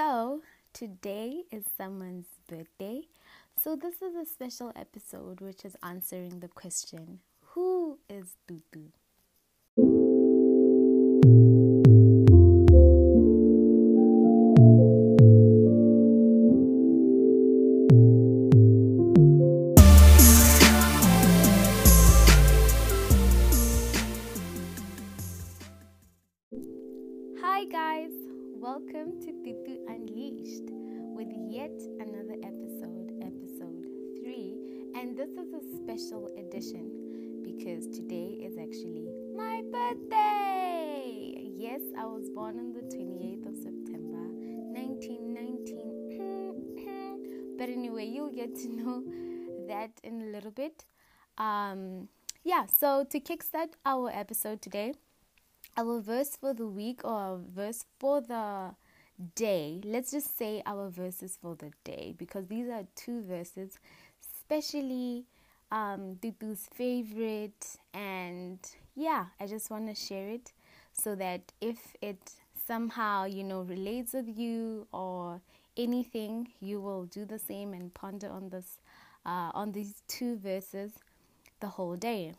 So, today is someone's birthday. So, this is a special episode which is answering the question Who is Tutu? This is a special edition because today is actually my birthday. Yes, I was born on the 28th of September 1919. but anyway, you'll get to know that in a little bit. Um, yeah, so to kickstart our episode today, our verse for the week or verse for the day, let's just say our verses for the day because these are two verses, especially um, Tutu's favorite. And yeah, I just want to share it so that if it somehow, you know, relates with you or anything, you will do the same and ponder on this, uh, on these two verses the whole day.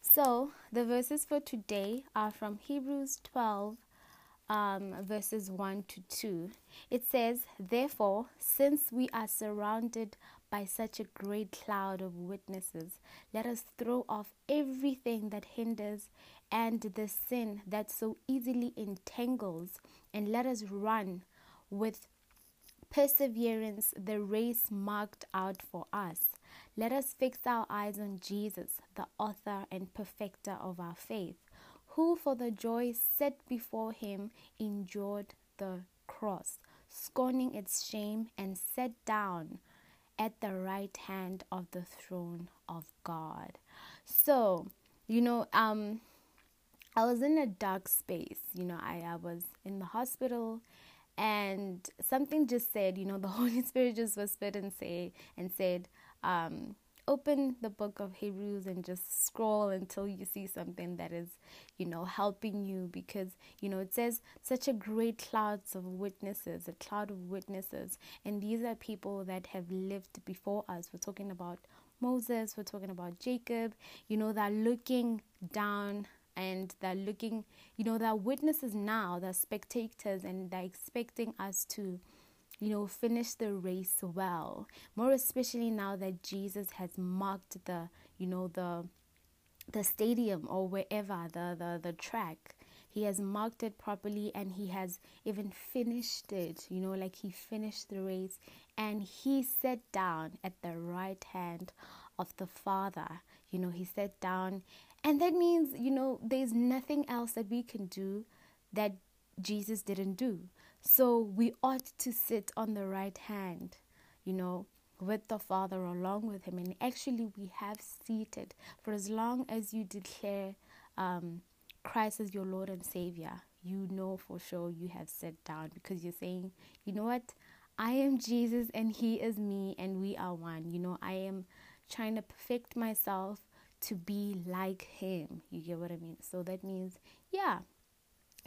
So, the verses for today are from Hebrews 12, um, verses 1 to 2. It says, Therefore, since we are surrounded by such a great cloud of witnesses, let us throw off everything that hinders and the sin that so easily entangles, and let us run with perseverance the race marked out for us. Let us fix our eyes on Jesus, the author and perfecter of our faith, who for the joy set before him endured the cross, scorning its shame, and sat down at the right hand of the throne of God. So, you know, um, I was in a dark space. You know, I, I was in the hospital and something just said, you know, the Holy Spirit just whispered and say and said, um, open the book of Hebrews and just scroll until you see something that is, you know, helping you because, you know, it says such a great clouds of witnesses, a cloud of witnesses. And these are people that have lived before us. We're talking about Moses, we're talking about Jacob, you know, they're looking down and they're looking, you know, they're witnesses now, they're spectators, and they're expecting us to you know, finish the race well. More especially now that Jesus has marked the, you know, the the stadium or wherever the, the, the track. He has marked it properly and he has even finished it, you know, like he finished the race and he sat down at the right hand of the Father. You know, he sat down and that means, you know, there's nothing else that we can do that Jesus didn't do. So we ought to sit on the right hand, you know, with the Father along with Him. And actually, we have seated for as long as you declare um, Christ as your Lord and Savior, you know for sure you have sat down because you're saying, you know what? I am Jesus and He is me and we are one. You know, I am trying to perfect myself to be like Him. You get what I mean? So that means, yeah,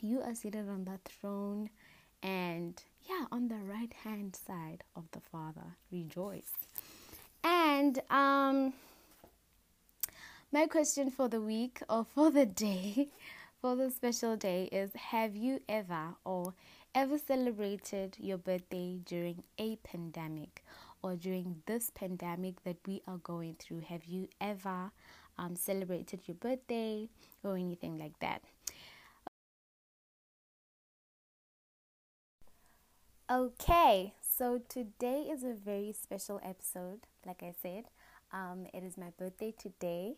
you are seated on that throne and yeah, on the right hand side of the Father, rejoice. And um, my question for the week or for the day, for the special day is Have you ever or ever celebrated your birthday during a pandemic or during this pandemic that we are going through? Have you ever um, celebrated your birthday or anything like that? Okay, so today is a very special episode. Like I said, um, it is my birthday today.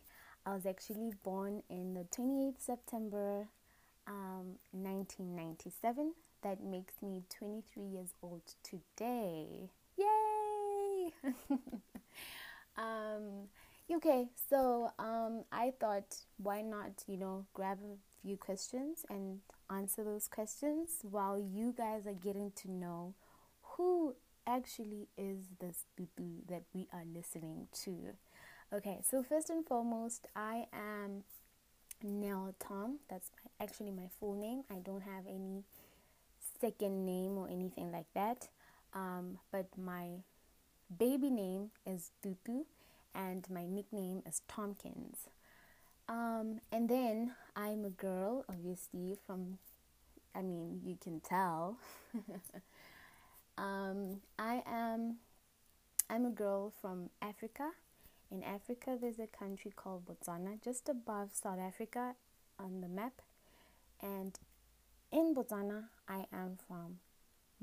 I was actually born in the 28th September um, 1997. That makes me 23 years old today. Yay! um, okay, so um, I thought, why not, you know, grab a few questions and answer those questions while you guys are getting to know who actually is this Tutu that we are listening to. Okay, so first and foremost, I am Nell Tom. That's actually my full name. I don't have any second name or anything like that. Um, but my baby name is Tutu and my nickname is Tompkins. Um, and then I'm a girl, obviously, from, I mean, you can tell. um, I am, I'm a girl from Africa. In Africa, there's a country called Botswana, just above South Africa on the map. And in Botswana, I am from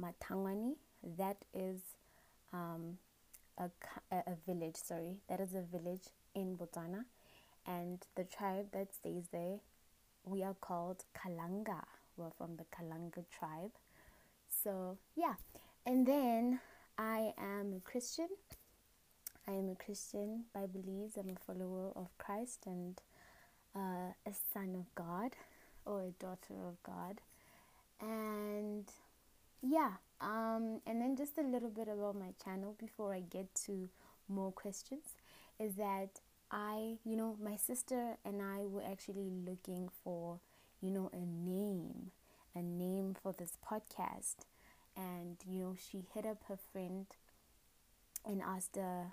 Matangwani. That is um, a, a village, sorry, that is a village in Botswana. And the tribe that stays there, we are called Kalanga. We're from the Kalanga tribe. So, yeah. And then I am a Christian. I am a Christian by beliefs. I'm a follower of Christ and uh, a son of God or a daughter of God. And yeah, um, and then just a little bit about my channel before I get to more questions is that I, you know, my sister and I were actually looking for, you know, a name, a name for this podcast. And, you know, she hit up her friend and asked her,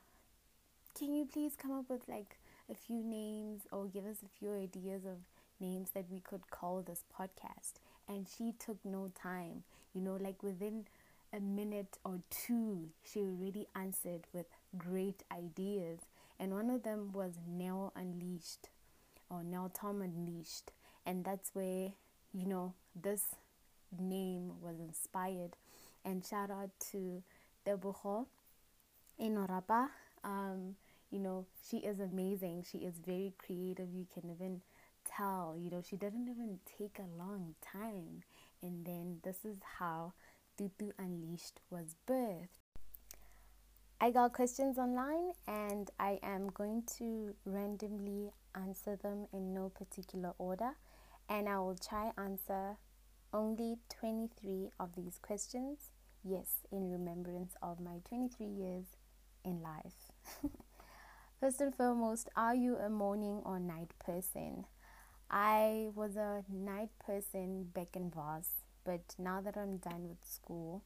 Can you please come up with like a few names or give us a few ideas of names that we could call this podcast? And she took no time, you know, like within a minute or two, she already answered with great ideas and one of them was Nell Unleashed or Nell Tom Unleashed, and that's where you know this name was inspired. And shout out to Debuho Inorapa. Um, you know, she is amazing. She is very creative. You can even tell, you know, she didn't even take a long time. And then this is how Tutu Unleashed was birthed. I got questions online and I am going to randomly answer them in no particular order and I will try answer only 23 of these questions. Yes, in remembrance of my 23 years in life. First and foremost, are you a morning or night person? I was a night person back in Voss, but now that I'm done with school,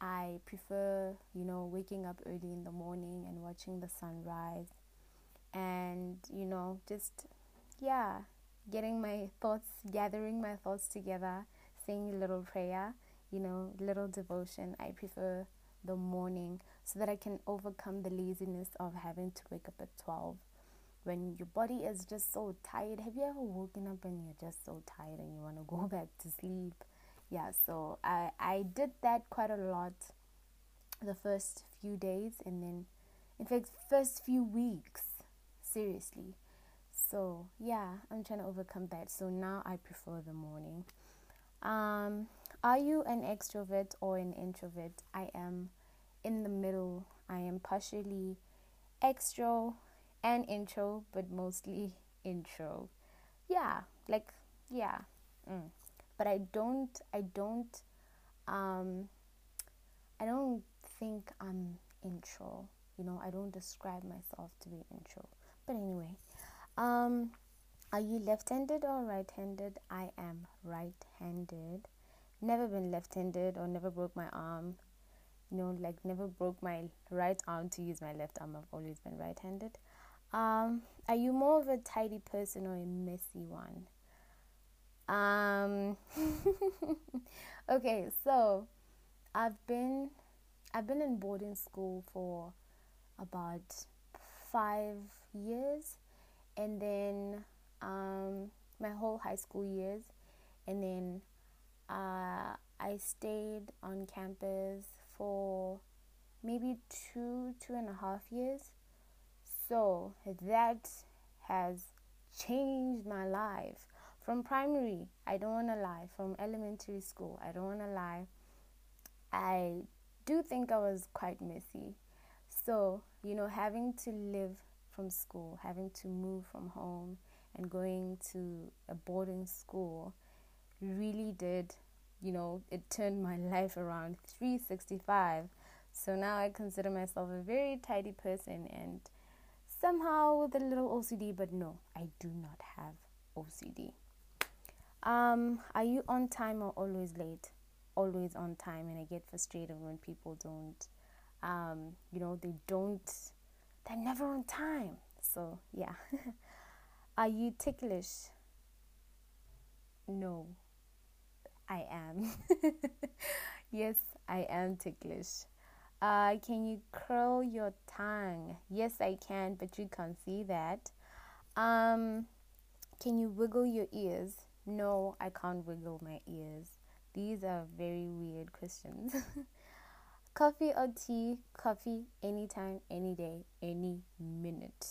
I prefer, you know, waking up early in the morning and watching the sunrise and, you know, just, yeah, getting my thoughts, gathering my thoughts together, saying a little prayer, you know, little devotion. I prefer the morning so that I can overcome the laziness of having to wake up at 12 when your body is just so tired. Have you ever woken up and you're just so tired and you want to go back to sleep? Yeah so i i did that quite a lot the first few days and then in fact first few weeks seriously. So yeah i'm trying to overcome that. So now i prefer the morning. Um are you an extrovert or an introvert? I am in the middle. I am partially extro and intro but mostly intro. Yeah like yeah mm but I don't I don't um I don't think I'm intro. You know, I don't describe myself to be intro. But anyway, um are you left-handed or right-handed? I am right-handed. Never been left-handed or never broke my arm. You know, like never broke my right arm to use my left arm. I've always been right-handed. Um, are you more of a tidy person or a messy one? Um, okay, so I've been I've been in boarding school for about five years, and then um, my whole high school years, and then uh, I stayed on campus for maybe two two and a half years. So that has changed my life from primary, I don't want to lie. From elementary school, I don't want to lie. I do think I was quite messy. So, you know, having to live from school, having to move from home, and going to a boarding school really did, you know, it turned my life around 365. So now I consider myself a very tidy person and somehow with a little OCD, but no, I do not have OCD. Um, are you on time or always late? always on time, and I get frustrated when people don't, um, you know, they don't, they're never on time. So, yeah. Are you ticklish? No, I am. yes, I am ticklish. Uh, can you curl your tongue? Yes, I can, but you can't see that. Um, can you wiggle your ears? No, I can't wiggle my ears. These are very weird questions. coffee or tea? Coffee anytime, any day, any minute.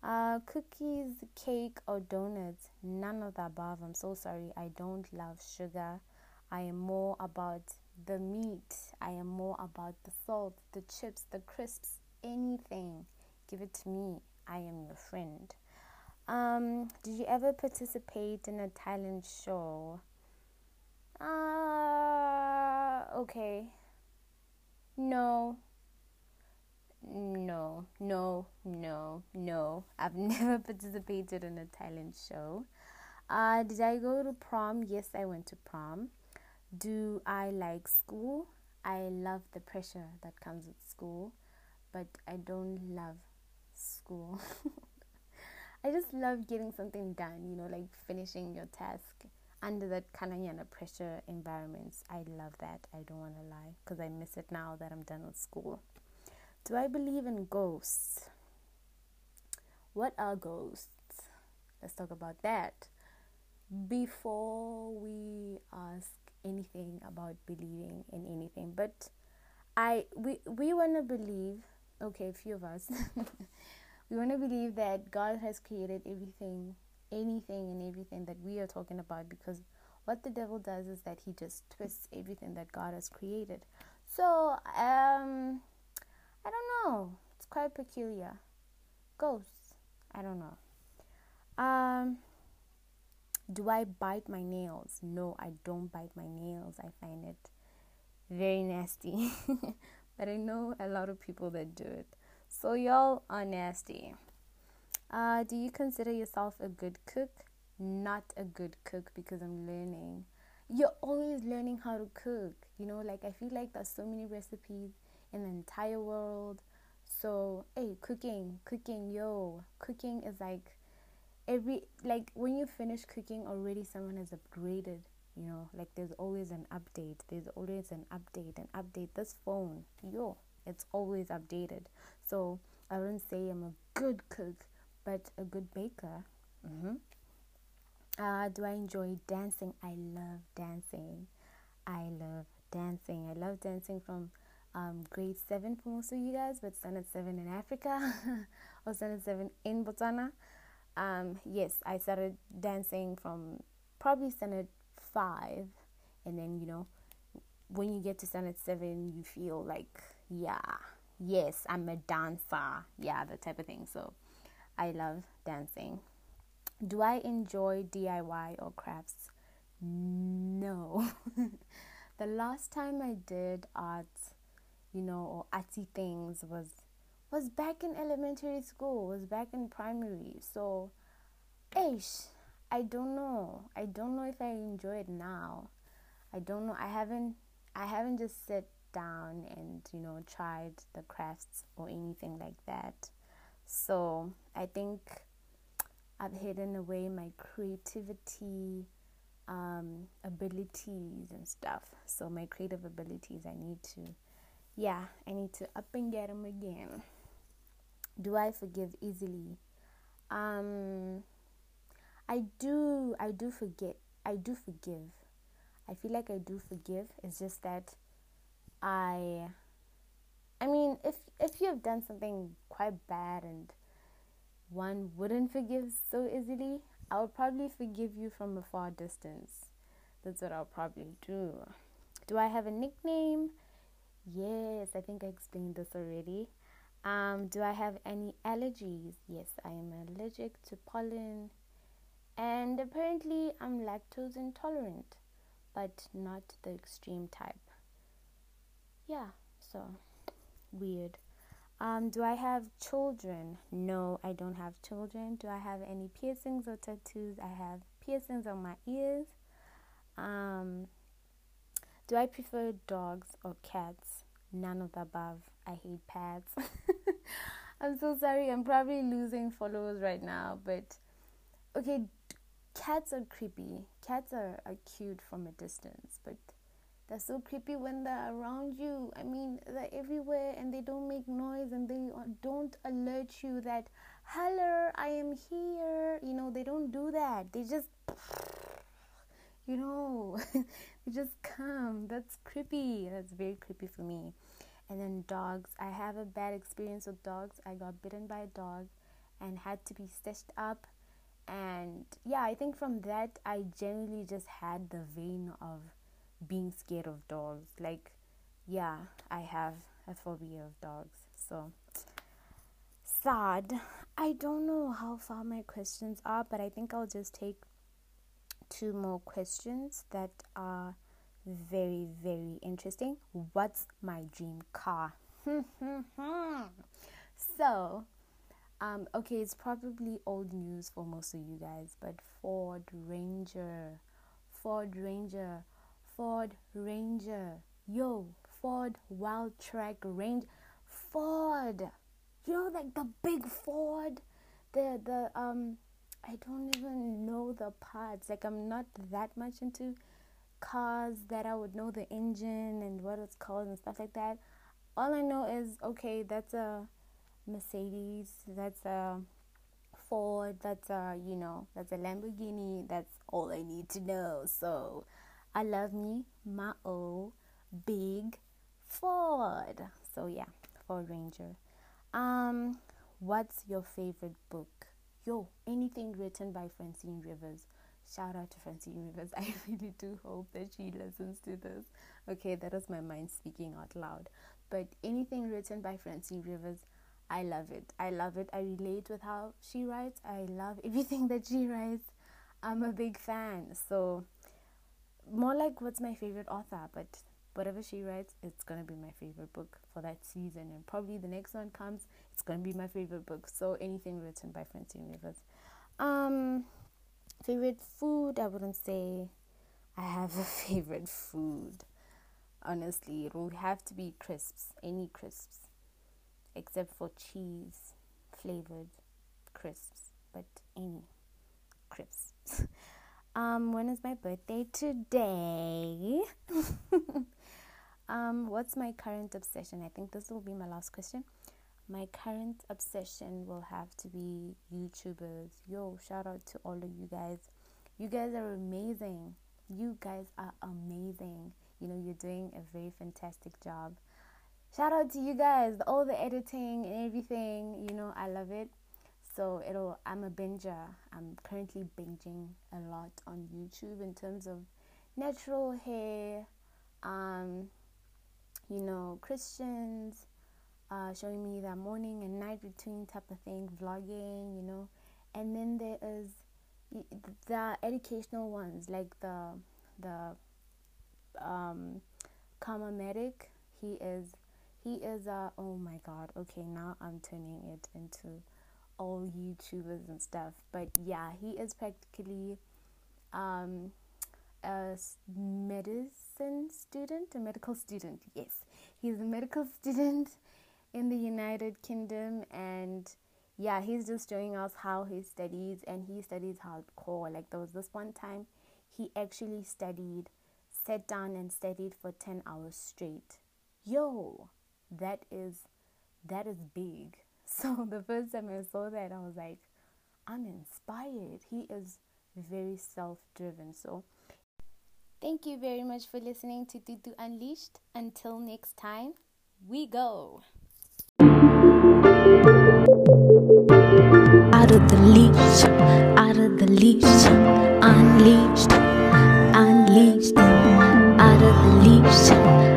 Uh, cookies, cake, or donuts? None of the above. I'm so sorry. I don't love sugar. I am more about the meat. I am more about the salt, the chips, the crisps, anything. Give it to me. I am your friend. Um, did you ever participate in a talent show? Uh, okay. No. No, no, no, no. I've never participated in a talent show. Uh, did I go to prom? Yes, I went to prom. Do I like school? I love the pressure that comes with school, but I don't love school. I just love getting something done, you know, like finishing your task under that kind of pressure environments. I love that. I don't want to lie because I miss it now that I'm done with school. Do I believe in ghosts? What are ghosts? Let's talk about that. Before we ask anything about believing in anything, but I we we want to believe. Okay, a few of us. we want to believe that God has created everything anything and everything that we are talking about because what the devil does is that he just twists everything that God has created. So, um, I don't know. It's quite peculiar. Ghosts. I don't know. Um, do I bite my nails? No, I don't bite my nails. I find it very nasty. but I know a lot of people that do it. So, y'all are nasty. Uh, do you consider yourself a good cook? Not a good cook because I'm learning. You're always learning how to cook. You know, like I feel like there's so many recipes in the entire world. So, hey, cooking, cooking, yo, cooking is like every like when you finish cooking already someone has upgraded you know like there's always an update there's always an update an update this phone yo it's always updated so i wouldn't say i'm a good cook but a good baker. Mm-hmm. Uh, do I enjoy dancing? I love dancing. I love dancing. I love dancing from um, grade 7 for most of you guys, but standard 7 in Africa or standard 7 in Botswana. Um, yes, I started dancing from probably standard 5, and then you know, when you get to standard 7, you feel like, yeah, yes, I'm a dancer, yeah, that type of thing. So, I love dancing. Do I enjoy DIY or crafts? No. the last time I did art, you know, or arty things was was back in elementary school, was back in primary. So, ish, I don't know. I don't know if I enjoy it now. I don't know. I haven't I haven't just sat down and, you know, tried the crafts or anything like that. So I think I've hidden away my creativity um, abilities and stuff. So my creative abilities, I need to, yeah, I need to up and get them again. Do I forgive easily? Um, I do. I do forget. I do forgive. I feel like I do forgive. It's just that I I mean, if if you have done something quite bad and one wouldn't forgive so easily, I would probably forgive you from a far distance. That's what I'll probably do. Do I have a nickname? Yes, I think I explained this already. Um, do I have any allergies? Yes, I am allergic to pollen. And apparently, I'm lactose intolerant, but not the extreme type. Yeah, so weird. Um, do I have children? No, I don't have children. Do I have any piercings or tattoos? I have piercings on my ears. Um, Do I prefer dogs or cats? None of the above. I hate pets. I'm so sorry. I'm probably losing followers right now, but okay, cats are creepy. Cats are, are cute from a distance, but they're so creepy when they're around you. I mean, they're everywhere and they don't make noise and they don't alert you that, hello, I am here. You know, they don't do that. They just, you know, they just come. That's creepy. That's very creepy for me. And then dogs. I have a bad experience with dogs. I got bitten by a dog and had to be stitched up. And yeah, I think from that, I generally just had the vein of being scared of dogs. Like, yeah, I have a phobia of dogs. So sad. I don't know how far my questions are, but I think I'll just take two more questions that are very, very interesting. What's my dream car? so, um, okay, it's probably old news for most of you guys, but Ford Ranger, Ford Ranger, Ford Ranger, yo, Ford Wildtrak Range, Ford, you know, like the big Ford, the the um, I don't even know the parts. Like I'm not that much into cars that I would know the engine and what it's called and stuff like that. All I know is okay, that's a Mercedes, that's a Ford, that's a you know, that's a Lamborghini. That's all I need to know. So, I love me my old big Ford. So yeah, Ford Ranger. Um, what's your favorite book? Yo, anything written by Francine Rivers. Shout out to Francine Rivers. I really do hope that she listens to this. Okay, that was my mind speaking out loud. But anything written by Francine Rivers, I love it. I love it. I relate with how she writes. I love everything that she writes. I'm a big fan. So, more like what's my favorite author, but whatever she writes, it's gonna be my favorite book for that season. And probably the next one comes, it's gonna be my favorite book. So anything written by Francine Rivers. Um, favorite food, I wouldn't say I have a favorite food. Honestly, it will have to be crisps, any crisps, except for cheese flavored crisps, but any crisps. um, when is my birthday today? um, what's my current obsession? I think this will be my last question my current obsession will have to be YouTubers. Yo, shout out to all of you guys. You guys are amazing. You guys are amazing. You know, you're doing a very fantastic job. Shout out to you guys, all the editing and everything. You know, I love it. So it'll I'm a binger. I'm currently binging a lot on YouTube in terms of natural hair, um, you know, Christians, uh, showing me that morning and night routine type of thing, vlogging, you know. And then there is the educational ones like the the um, Kharma Medic. He is he is a oh my god. Okay, now I'm turning it into all YouTubers and stuff. But yeah, he is practically um, a medicine student, a medical student. Yes, he's a medical student in the United Kingdom and yeah, he's just showing us how he studies and he studies hardcore. Like there was this one time he actually studied, sat down and studied for 10 hours straight. Yo, that is that is big. So the first time I saw that I was like, I'm inspired. He is very self-driven. So thank you very much for listening to Tutu Unleashed. Until next time, we go. Out of the leash, out of the leash, unleashed, unleashed, out of the leash.